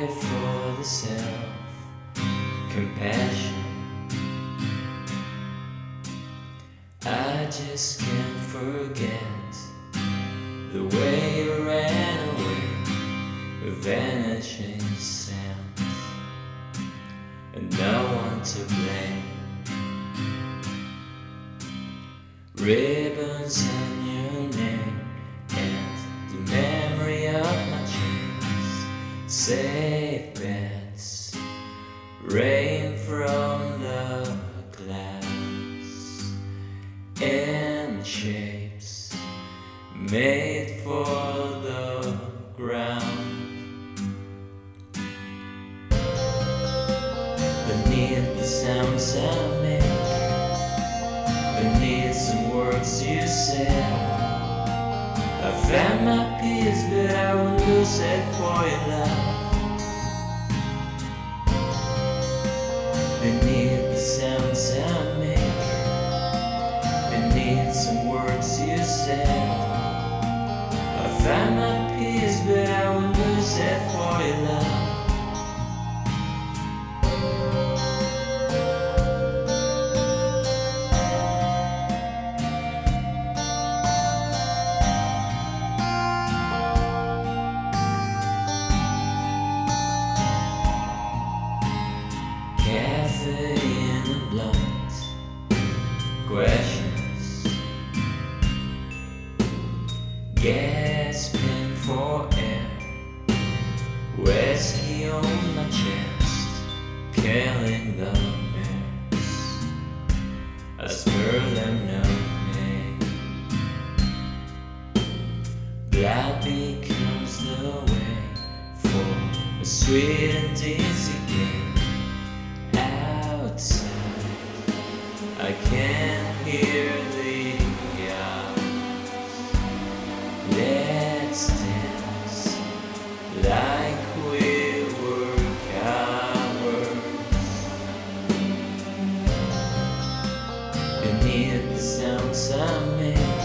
For the self compassion. I just can't forget the way you ran away with vanishing sounds, and no one to blame. Ribbons on Safe rain from the clouds, and shapes made for the ground. Beneath the sounds I make beneath some words you said. I found my peace, but I won't lose it for your love. I found sweet and dizzy outside. I can hear the yells. Let's dance like we were cowards. Beneath the sounds I make,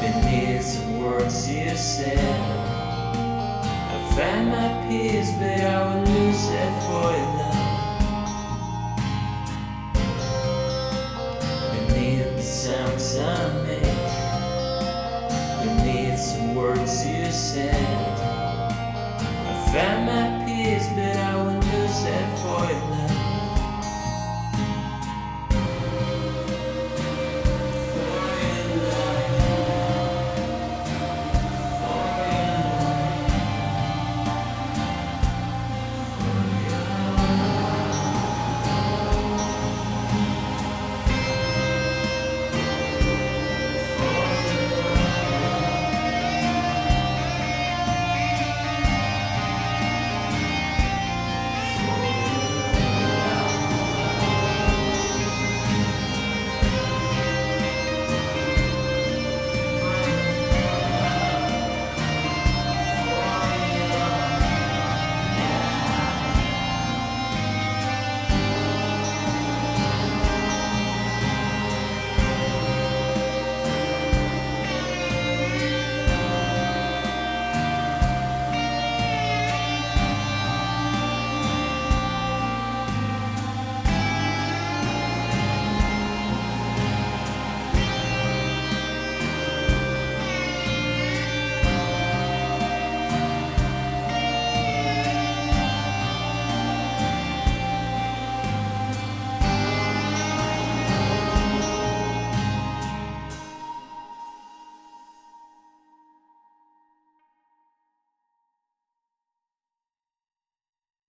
beneath some words you said. Find my peace, but I will lose it